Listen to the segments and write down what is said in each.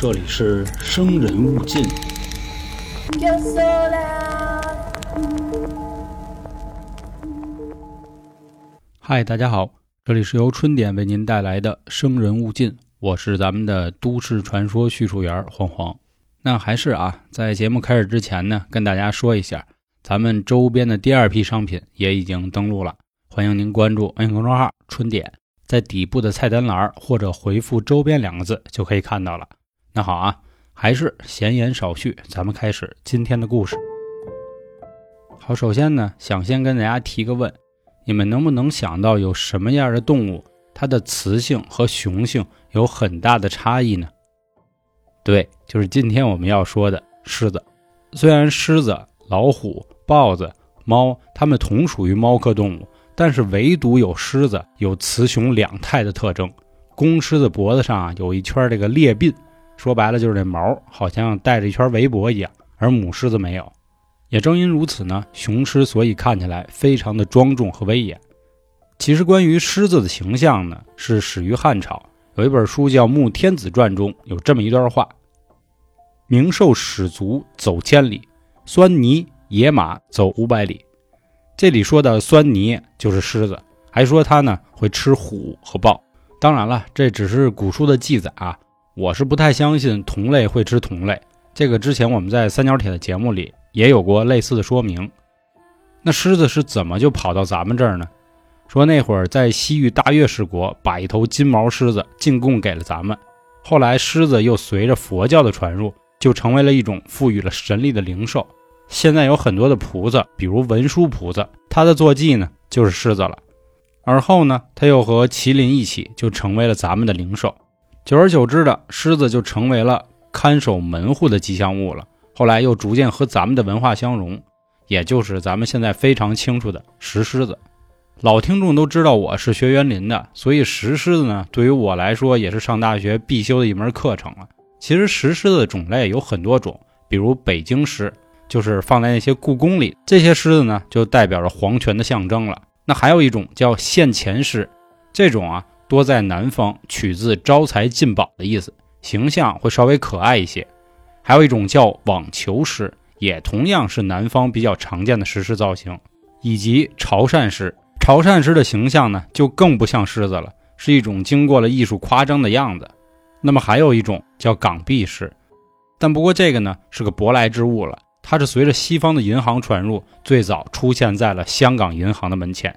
这里是生人勿近。嗨，大家好，这里是由春点为您带来的《生人勿近》，我是咱们的都市传说叙述员黄黄。那还是啊，在节目开始之前呢，跟大家说一下，咱们周边的第二批商品也已经登录了，欢迎您关注微信公众号“春点”，在底部的菜单栏或者回复“周边”两个字就可以看到了。那好啊，还是闲言少叙，咱们开始今天的故事。好，首先呢，想先跟大家提个问。你们能不能想到有什么样的动物，它的雌性和雄性有很大的差异呢？对，就是今天我们要说的狮子。虽然狮子、老虎、豹子、猫，它们同属于猫科动物，但是唯独有狮子有雌雄两态的特征。公狮子脖子上啊有一圈这个裂鬓，说白了就是这毛好像带着一圈围脖一样，而母狮子没有。也正因如此呢，雄狮所以看起来非常的庄重和威严。其实关于狮子的形象呢，是始于汉朝，有一本书叫《穆天子传》中有这么一段话：“名兽始足走千里，酸泥野马走五百里。”这里说的酸泥就是狮子，还说它呢会吃虎和豹。当然了，这只是古书的记载啊，我是不太相信同类会吃同类。这个之前我们在三角铁的节目里。也有过类似的说明。那狮子是怎么就跑到咱们这儿呢？说那会儿在西域大月氏国把一头金毛狮子进贡给了咱们，后来狮子又随着佛教的传入，就成为了一种赋予了神力的灵兽。现在有很多的菩萨，比如文殊菩萨，他的坐骑呢就是狮子了。而后呢，他又和麒麟一起，就成为了咱们的灵兽。久而久之的，狮子就成为了看守门户的吉祥物了。后来又逐渐和咱们的文化相融，也就是咱们现在非常清楚的石狮子。老听众都知道我是学园林的，所以石狮子呢，对于我来说也是上大学必修的一门课程了。其实石狮子的种类有很多种，比如北京狮，就是放在那些故宫里，这些狮子呢就代表着皇权的象征了。那还有一种叫现钱狮，这种啊多在南方，取自招财进宝的意思，形象会稍微可爱一些。还有一种叫网球狮，也同样是南方比较常见的石狮造型，以及潮汕狮。潮汕狮的形象呢，就更不像狮子了，是一种经过了艺术夸张的样子。那么还有一种叫港币狮，但不过这个呢是个舶来之物了，它是随着西方的银行传入，最早出现在了香港银行的门前。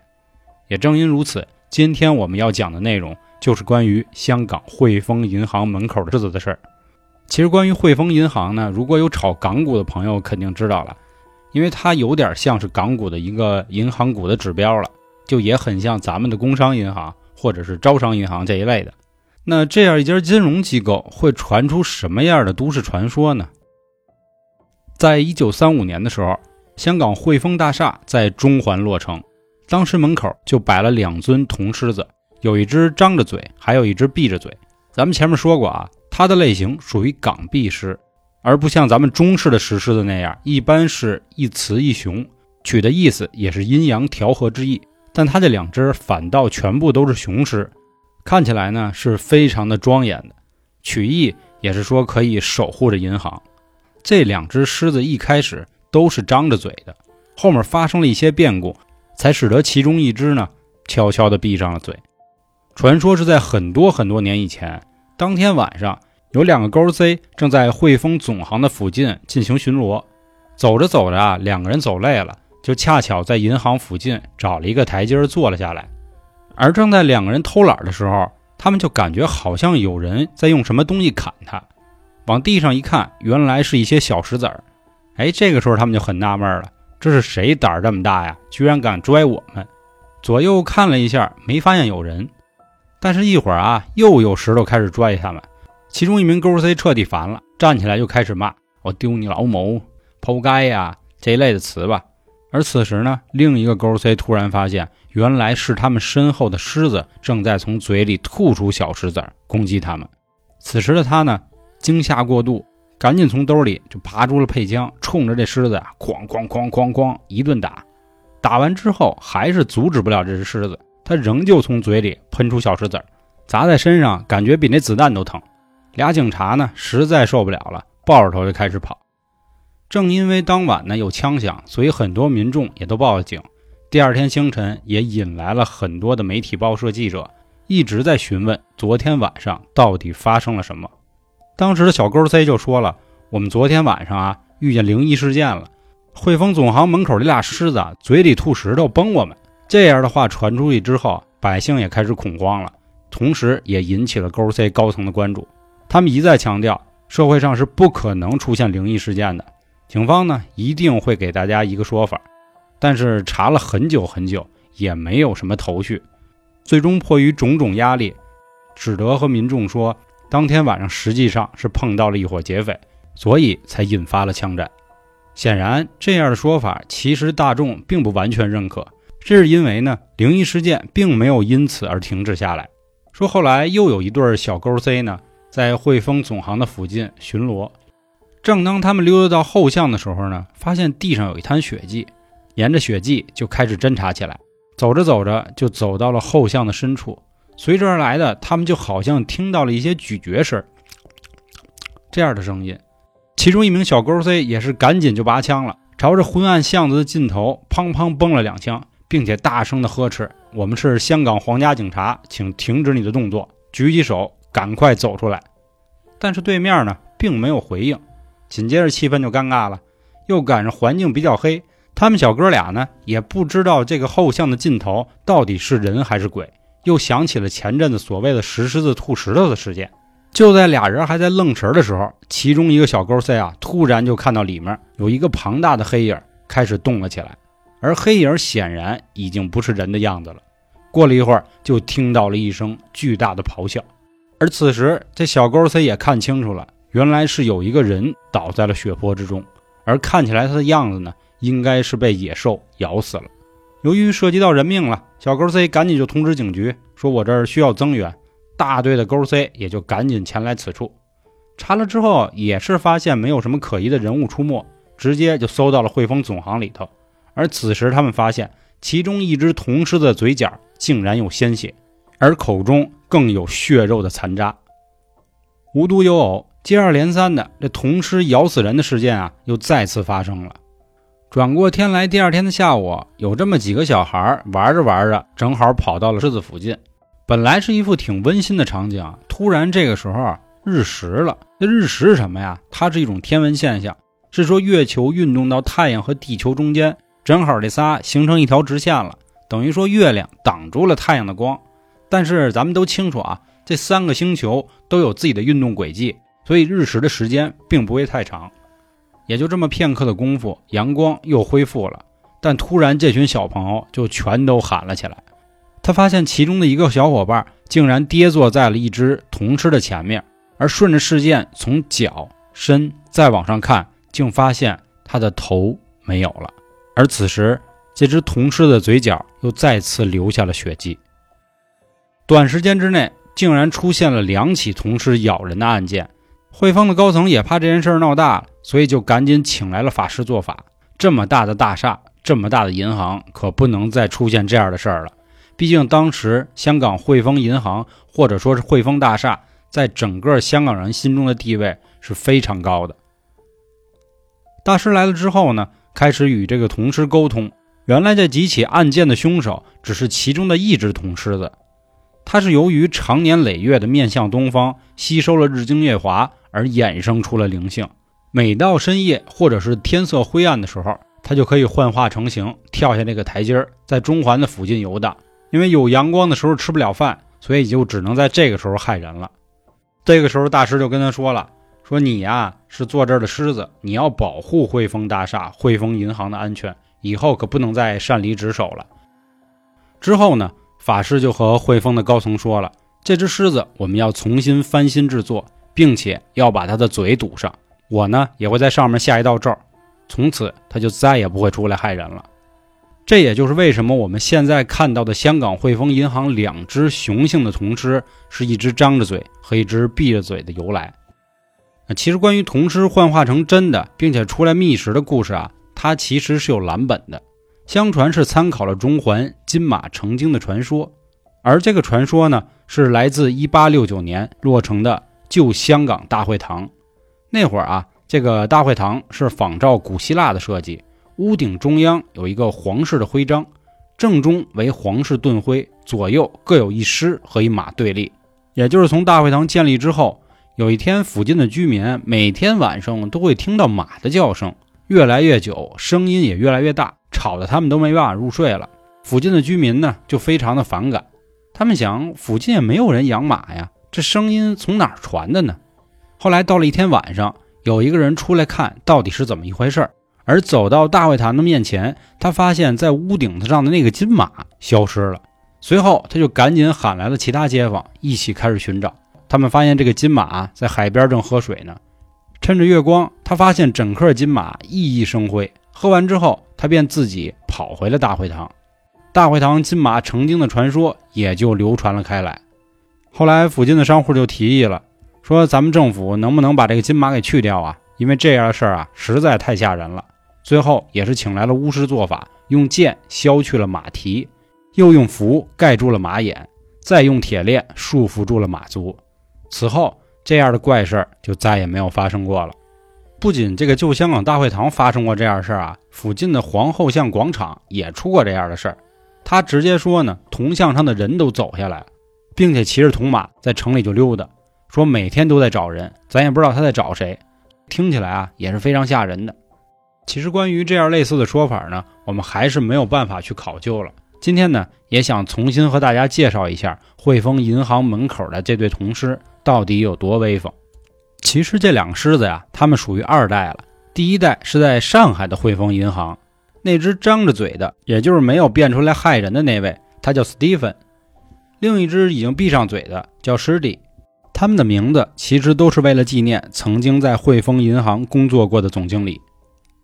也正因如此，今天我们要讲的内容就是关于香港汇丰银行门口的日子的事儿。其实关于汇丰银行呢，如果有炒港股的朋友肯定知道了，因为它有点像是港股的一个银行股的指标了，就也很像咱们的工商银行或者是招商银行这一类的。那这样一家金融机构会传出什么样的都市传说呢？在一九三五年的时候，香港汇丰大厦在中环落成，当时门口就摆了两尊铜狮子，有一只张着嘴，还有一只闭着嘴。咱们前面说过啊。它的类型属于港币狮，而不像咱们中式的石狮子那样，一般是一雌一雄，取的意思也是阴阳调和之意。但它这两只反倒全部都是雄狮，看起来呢是非常的庄严的，取意也是说可以守护着银行。这两只狮子一开始都是张着嘴的，后面发生了一些变故，才使得其中一只呢悄悄地闭上了嘴。传说是在很多很多年以前。当天晚上，有两个勾 C 正在汇丰总行的附近进行巡逻。走着走着啊，两个人走累了，就恰巧在银行附近找了一个台阶坐了下来。而正在两个人偷懒的时候，他们就感觉好像有人在用什么东西砍他。往地上一看，原来是一些小石子儿。哎，这个时候他们就很纳闷了：这是谁胆儿这么大呀？居然敢拽我们！左右看了一下，没发现有人。但是，一会儿啊，又有石头开始拽他们。其中一名勾 C 彻底烦了，站起来就开始骂：“我丢你老母，剖该呀！”这一类的词吧。而此时呢，另一个勾 C 突然发现，原来是他们身后的狮子正在从嘴里吐出小石子攻击他们。此时的他呢，惊吓过度，赶紧从兜里就拔出了配枪，冲着这狮子啊，哐哐哐哐哐一顿打。打完之后，还是阻止不了这只狮子。他仍旧从嘴里喷出小石子，砸在身上，感觉比那子弹都疼。俩警察呢实在受不了了，抱着头就开始跑。正因为当晚呢有枪响，所以很多民众也都报了警。第二天清晨，也引来了很多的媒体报社记者，一直在询问昨天晚上到底发生了什么。当时的小勾 C 就说了：“我们昨天晚上啊遇见灵异事件了，汇丰总行门口那俩狮子嘴里吐石头崩我们。”这样的话传出去之后，百姓也开始恐慌了，同时也引起了勾 C 高层的关注。他们一再强调，社会上是不可能出现灵异事件的，警方呢一定会给大家一个说法。但是查了很久很久，也没有什么头绪。最终迫于种种压力，只得和民众说，当天晚上实际上是碰到了一伙劫匪，所以才引发了枪战。显然，这样的说法其实大众并不完全认可，这是因为呢，灵异事件并没有因此而停止下来。说后来又有一对小勾 C 呢。在汇丰总行的附近巡逻，正当他们溜达到后巷的时候呢，发现地上有一滩血迹，沿着血迹就开始侦查起来。走着走着，就走到了后巷的深处，随之而来的，他们就好像听到了一些咀嚼声，这样的声音。其中一名小勾 C 也是赶紧就拔枪了，朝着昏暗巷子的尽头砰砰崩了两枪，并且大声的呵斥：“我们是香港皇家警察，请停止你的动作，举起手。”赶快走出来！但是对面呢，并没有回应。紧接着气氛就尴尬了，又赶上环境比较黑，他们小哥俩呢也不知道这个后巷的尽头到底是人还是鬼。又想起了前阵子所谓的石狮子吐石头的事件。就在俩人还在愣神的时候，其中一个小勾 C 啊，突然就看到里面有一个庞大的黑影开始动了起来，而黑影显然已经不是人的样子了。过了一会儿，就听到了一声巨大的咆哮。而此时，这小勾 C 也看清楚了，原来是有一个人倒在了血泊之中，而看起来他的样子呢，应该是被野兽咬死了。由于涉及到人命了，小勾 C 赶紧就通知警局，说我这儿需要增援。大队的勾 C 也就赶紧前来此处，查了之后也是发现没有什么可疑的人物出没，直接就搜到了汇丰总行里头。而此时他们发现，其中一只铜狮的嘴角竟然有鲜血。而口中更有血肉的残渣。无独有偶，接二连三的这铜狮咬死人的事件啊，又再次发生了。转过天来，第二天的下午，有这么几个小孩玩着玩着，正好跑到了狮子附近。本来是一副挺温馨的场景，突然这个时候日食了。那日食是什么呀？它是一种天文现象，是说月球运动到太阳和地球中间，正好这仨形成一条直线了，等于说月亮挡住了太阳的光。但是咱们都清楚啊，这三个星球都有自己的运动轨迹，所以日食的时间并不会太长。也就这么片刻的功夫，阳光又恢复了。但突然，这群小朋友就全都喊了起来。他发现其中的一个小伙伴竟然跌坐在了一只铜狮的前面，而顺着视线从脚、身再往上看，竟发现他的头没有了。而此时，这只铜狮的嘴角又再次留下了血迹。短时间之内，竟然出现了两起同时咬人的案件。汇丰的高层也怕这件事闹大了，所以就赶紧请来了法师做法。这么大的大厦，这么大的银行，可不能再出现这样的事儿了。毕竟当时香港汇丰银行或者说是汇丰大厦，在整个香港人心中的地位是非常高的。大师来了之后呢，开始与这个铜狮沟通。原来这几起案件的凶手只是其中的一只铜狮子。它是由于长年累月的面向东方，吸收了日精月华而衍生出了灵性。每到深夜或者是天色灰暗的时候，它就可以幻化成形，跳下那个台阶儿，在中环的附近游荡。因为有阳光的时候吃不了饭，所以就只能在这个时候害人了。这个时候，大师就跟他说了：“说你呀是坐这儿的狮子，你要保护汇丰大厦、汇丰银行的安全，以后可不能再擅离职守了。”之后呢？法师就和汇丰的高层说了：“这只狮子我们要重新翻新制作，并且要把它的嘴堵上。我呢也会在上面下一道咒，从此它就再也不会出来害人了。这也就是为什么我们现在看到的香港汇丰银行两只雄性的铜狮是一只张着嘴和一只闭着嘴的由来。其实关于铜狮幻化成真的，并且出来觅食的故事啊，它其实是有蓝本的。”相传是参考了中环金马成精的传说，而这个传说呢，是来自1869年落成的旧香港大会堂。那会儿啊，这个大会堂是仿照古希腊的设计，屋顶中央有一个皇室的徽章，正中为皇室盾徽，左右各有一狮和一马对立。也就是从大会堂建立之后，有一天附近的居民每天晚上都会听到马的叫声，越来越久，声音也越来越大，吵得他们都没办法入睡了。附近的居民呢就非常的反感，他们想附近也没有人养马呀，这声音从哪儿传的呢？后来到了一天晚上，有一个人出来看到底是怎么一回事儿，而走到大会堂的面前，他发现在屋顶子上的那个金马消失了。随后他就赶紧喊来了其他街坊，一起开始寻找。他们发现这个金马在海边正喝水呢，趁着月光，他发现整颗金马熠熠生辉。喝完之后，他便自己跑回了大会堂。大会堂金马成精的传说也就流传了开来。后来附近的商户就提议了。说咱们政府能不能把这个金马给去掉啊？因为这样的事儿啊实在太吓人了。最后也是请来了巫师做法，用剑削去了马蹄，又用符盖住了马眼，再用铁链束缚住了马足。此后这样的怪事儿就再也没有发生过了。不仅这个旧香港大会堂发生过这样的事儿啊，附近的皇后像广场也出过这样的事儿。他直接说呢，铜像上的人都走下来，并且骑着铜马在城里就溜达。说每天都在找人，咱也不知道他在找谁，听起来啊也是非常吓人的。其实关于这样类似的说法呢，我们还是没有办法去考究了。今天呢，也想重新和大家介绍一下汇丰银行门口的这对铜狮到底有多威风。其实这两个狮子呀，他们属于二代了。第一代是在上海的汇丰银行，那只张着嘴的，也就是没有变出来害人的那位，他叫 Stephen；另一只已经闭上嘴的叫师弟。他们的名字其实都是为了纪念曾经在汇丰银行工作过的总经理。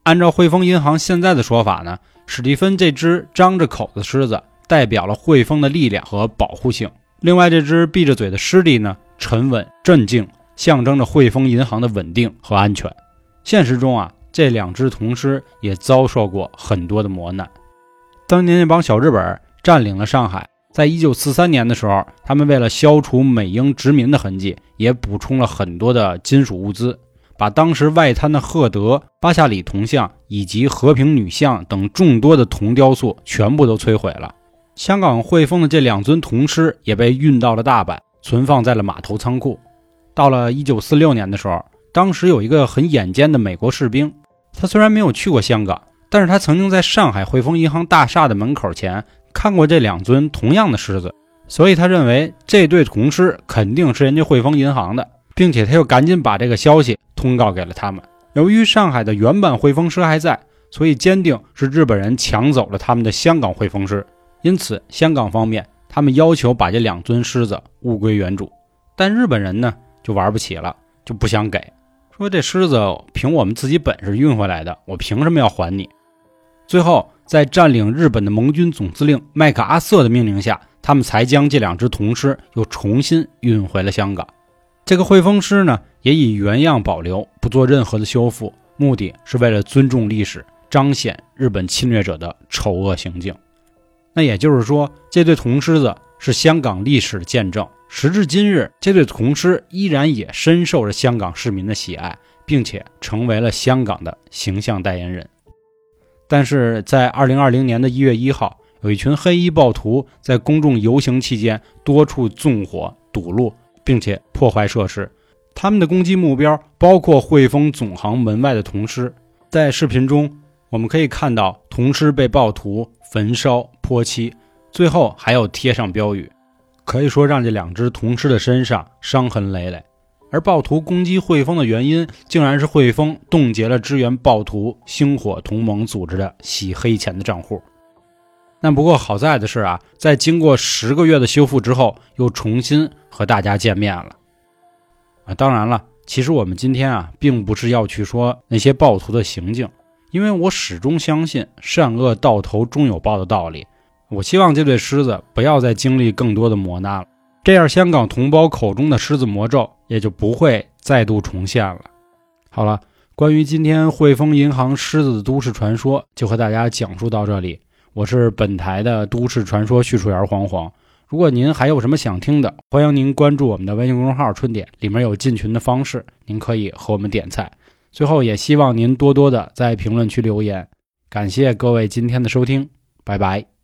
按照汇丰银行现在的说法呢，史蒂芬这只张着口的狮子代表了汇丰的力量和保护性。另外，这只闭着嘴的狮弟呢，沉稳镇静，象征着汇丰银行的稳定和安全。现实中啊，这两只铜狮也遭受过很多的磨难。当年那帮小日本占领了上海。在一九四三年的时候，他们为了消除美英殖民的痕迹，也补充了很多的金属物资，把当时外滩的赫德、巴夏里铜像以及和平女像等众多的铜雕塑全部都摧毁了。香港汇丰的这两尊铜狮也被运到了大阪，存放在了码头仓库。到了一九四六年的时候，当时有一个很眼尖的美国士兵，他虽然没有去过香港，但是他曾经在上海汇丰银行大厦的门口前。看过这两尊同样的狮子，所以他认为这对铜狮肯定是人家汇丰银行的，并且他又赶紧把这个消息通告给了他们。由于上海的原版汇丰狮还在，所以坚定是日本人抢走了他们的香港汇丰狮。因此，香港方面他们要求把这两尊狮子物归原主，但日本人呢就玩不起了，就不想给，说这狮子凭我们自己本事运回来的，我凭什么要还你？最后。在占领日本的盟军总司令麦克阿瑟的命令下，他们才将这两只铜狮又重新运回了香港。这个汇丰狮呢，也以原样保留，不做任何的修复，目的是为了尊重历史，彰显日本侵略者的丑恶行径。那也就是说，这对铜狮子是香港历史的见证。时至今日，这对铜狮依然也深受着香港市民的喜爱，并且成为了香港的形象代言人。但是在二零二零年的一月一号，有一群黑衣暴徒在公众游行期间多处纵火堵路，并且破坏设施。他们的攻击目标包括汇丰总行门外的铜狮。在视频中，我们可以看到铜狮被暴徒焚烧泼漆，最后还有贴上标语，可以说让这两只铜狮的身上伤痕累累。而暴徒攻击汇丰的原因，竟然是汇丰冻结了支援暴徒星火同盟组织的洗黑钱的账户。那不过好在的是啊，在经过十个月的修复之后，又重新和大家见面了。啊，当然了，其实我们今天啊，并不是要去说那些暴徒的行径，因为我始终相信善恶到头终有报的道理。我希望这对狮子不要再经历更多的磨难了。这样，香港同胞口中的狮子魔咒也就不会再度重现了。好了，关于今天汇丰银行狮子的都市传说，就和大家讲述到这里。我是本台的都市传说叙述员黄黄。如果您还有什么想听的，欢迎您关注我们的微信公众号“春点”，里面有进群的方式，您可以和我们点菜。最后，也希望您多多的在评论区留言。感谢各位今天的收听，拜拜。